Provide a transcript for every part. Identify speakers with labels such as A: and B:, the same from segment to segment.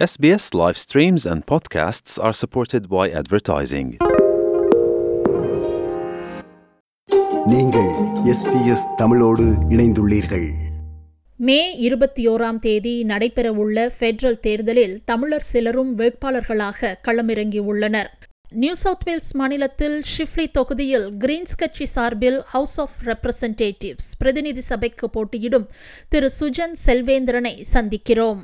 A: SBS live streams and podcasts are supported by advertising.
B: நீங்கள் SBS தமிழோடு இணைந்துள்ளீர்கள்.
C: மே இருபத்தி ஓராம் தேதி நடைபெறவுள்ள ஃபெடரல் தேர்தலில் தமிழர் சிலரும் வேட்பாளர்களாக களமிறங்கியுள்ளனர். நியூ சவுத் வேல்ஸ் மாநிலத்தில் ஷிஃப்லி தொகுதியில் கிரீன்ஸ் கட்சி சார்பில் ஹவுஸ் ஆஃப் ரெப்ரசன்டேட்டிவ்ஸ் பிரதிநிதி சபைக்கு போட்டியிடும் திரு. சுஜன் செல்வேந்திரனை சந்திக்கிறோம்.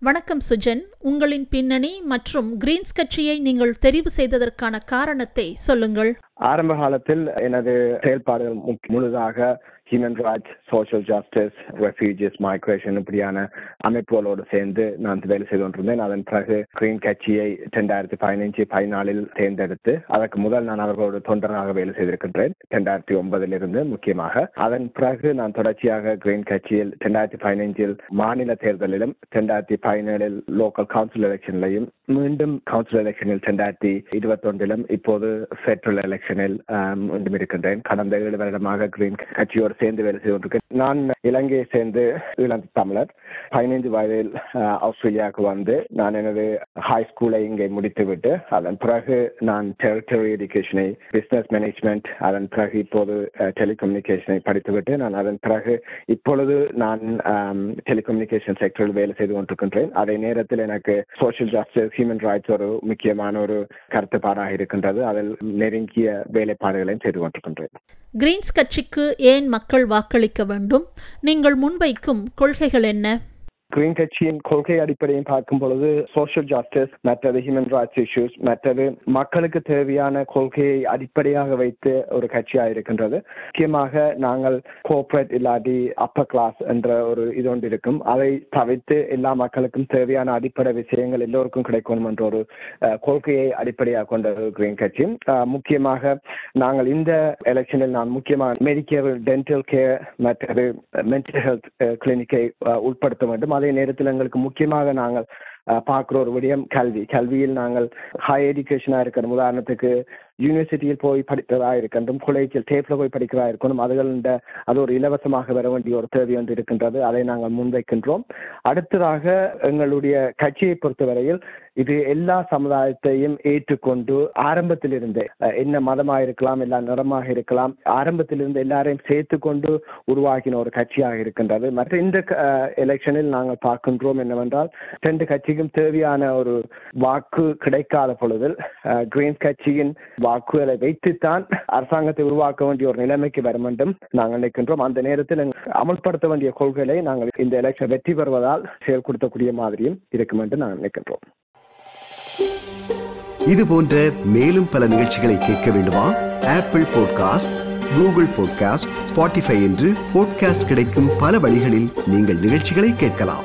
C: வணக்கம் சுஜன். உங்களின் பின்னணி மற்றும் கிரீன்ஸ் கட்சியை நீங்கள் தெரிவு செய்ததற்கான காரணத்தை சொல்லுங்கள்.
D: ஆரம்ப காலத்தில் எனது செயல்பாடுகள் முழுதாக human rights social justice refugees migration இப்படியான அமைப்புகளோடு சேர்ந்து நான் வேலை செய்து கொண்டிருந்தேன். அதன் பிறகு கிரீன் கட்சியை ரெண்டாயிரத்தி பதினைஞ்சு பதினாலில் தேர்ந்தெடுத்து அதற்கு முதல் நான் அவர்களோட தொண்டராக வேலை செய்திருக்கின்றேன். ரெண்டாயிரத்தி ஒன்பதிலிருந்து முக்கியமாக. அதன் பிறகு நான் தொடர்ச்சியாக கிரீன் கட்சியில் ரெண்டாயிரத்தி பதினைஞ்சில் மாநில தேர்தலிலும் ரெண்டாயிரத்தி பதினேழில் லோக்கல் கவுன்சில் எலெக்ஷன்லையும் மீண்டும் கவுன்சில் எலெக்ஷனில் ரெண்டாயிரத்தி இருபத்தொன்றிலும் இப்போது பெட்ரல் எலெக்ஷனில் மீண்டும் இருக்கின்றேன் கடந்த ஏழு வருடமாக கிரீன் கட்சியோடு சேர்ந்து வேலை செய்து கொண்டிருக்கேன் நான் இலங்கையை சேர்ந்து ஈழத்து தமிழர். பதினைந்து வயதில் ஆஸ்திரேலியாவுக்கு வந்து நான் எனது ஹை ஸ்கூலை இங்கே முடித்துவிட்டு அதன் பிறகு நான் டெரிட்டரி எஜுகேஷனை பிசினஸ் மேனேஜ்மெண்ட் அதன் பிறகு இப்போது டெலிகம்யூனிகேஷனை படித்துவிட்டு நான் அதன் பிறகு இப்பொழுது நான் டெலிகம்யூனிகேஷன் செக்டரில் வேலை செய்து கொண்டிருக்கின்றேன். அதே நேரத்தில் எனக்கு சோஷியல் ஜஸ்டிஸ் ஹியூமன் ரைட்ஸ் ஒரு முக்கியமான ஒரு கருத்துப்பாடாக இருக்கின்றது. அதில் நெருங்கிய வேலைப்பாடுகளையும் செய்து கொண்டிருக்கின்றேன்.
C: கிரீன்ஸ் கட்சிக்கு ஏன் மக்கள் வாக்களிக்க வேண்டும்? நீங்கள் முன்வைக்கும் கொள்கைகள் என்ன?
D: கிரீன் கட்சியின் கொள்கை அடிப்படையும் பார்க்கும் பொழுது சோஷியல் ஜஸ்டிஸ் மற்றது ஹியூமன் ரைட்ஸ் இஷ்யூஸ் மற்றது மக்களுக்கு தேவையான கொள்கையை அடிப்படையாக வைத்து ஒரு கட்சியாக இருக்கின்றது. முக்கியமாக நாங்கள் கோஆபரேட் இல்லாட்டி அப்பர் கிளாஸ் என்ற ஒரு இது ஒன்று இருக்கும். அதை தவிர்த்து எல்லா மக்களுக்கும் தேவையான அடிப்படை விஷயங்கள் எல்லோருக்கும் கிடைக்கணும் என்ற ஒரு கொள்கையை அடிப்படையாக கொண்ட ஒரு கிரீன் கட்சி முக்கியமாக நாங்கள் இந்த எலெக்ஷனில் நான் முக்கியமாக மெடிக்கல் டென்டல் கேர் மற்றது மென்டல் ஹெல்த் கிளினிக்கை உட்படுத்த வேண்டும். அதை நேரத்தில் எங்களுக்கு முக்கியமாக நாங்கள் பார்க்குற ஒரு விடயம் கல்வி. கல்வியில் நாங்கள் ஹை எஜுகேஷனாக இருக்கிற உதாரணத்துக்கு யூனிவர்சிட்டியில் போய் படிக்கிறதா இருக்கின்றும் கொலேஜில் டேப்ல போய் படிக்கிறதா இருக்கணும் அதுகள் அது ஒரு இலவசமாக வர வேண்டிய ஒரு தேவை ஒன்று இருக்கின்றது அதை நாங்கள் முன்வைக்கின்றோம் அடுத்ததாக எங்களுடைய கட்சியை பொறுத்தவரையில் இது எல்லா சமுதாயத்தையும் ஏற்றுக்கொண்டு ஆரம்பத்திலிருந்து என்ன மதமாக இருக்கலாம் எல்லா நிறமாக இருக்கலாம் ஆரம்பத்திலிருந்து எல்லாரையும் சேர்த்து கொண்டு உருவாக்கின ஒரு கட்சியாக இருக்கின்றது மற்ற இந்த எலெக்ஷனில் நாங்கள் பார்க்கின்றோம் என்னவென்றால் ரெண்டு கட்சிக்கும் தேவையான ஒரு வாக்கு கிடைக்காத பொழுதில் கிரீன் கட்சியின் வாக்குகளை வைத்துத்தான் அரசாங்கத்தை உருவாக்க வேண்டிய ஒரு நிலைமைக்கு வர வேண்டும். நாங்கள் நினைக்கின்றோம் அந்த நேரத்தில் அமல்படுத்த வேண்டிய கொள்கைகளை நாங்கள் இந்த எலெக்ஷன் வெற்றி பெறுவதால் செயல்படுத்தக்கூடிய மாதிரியும் இருக்கும் என்று நாங்கள் நினைக்கின்றோம்.
B: இது போன்ற மேலும் பல நிகழ்ச்சிகளை கேட்க வேண்டுமா? Apple podcast Google podcast Spotify என்று பாட்காஸ்ட் கிடைக்கும் பல வழிகளில் நீங்கள் நிகழ்ச்சிகளை கேட்கலாம்.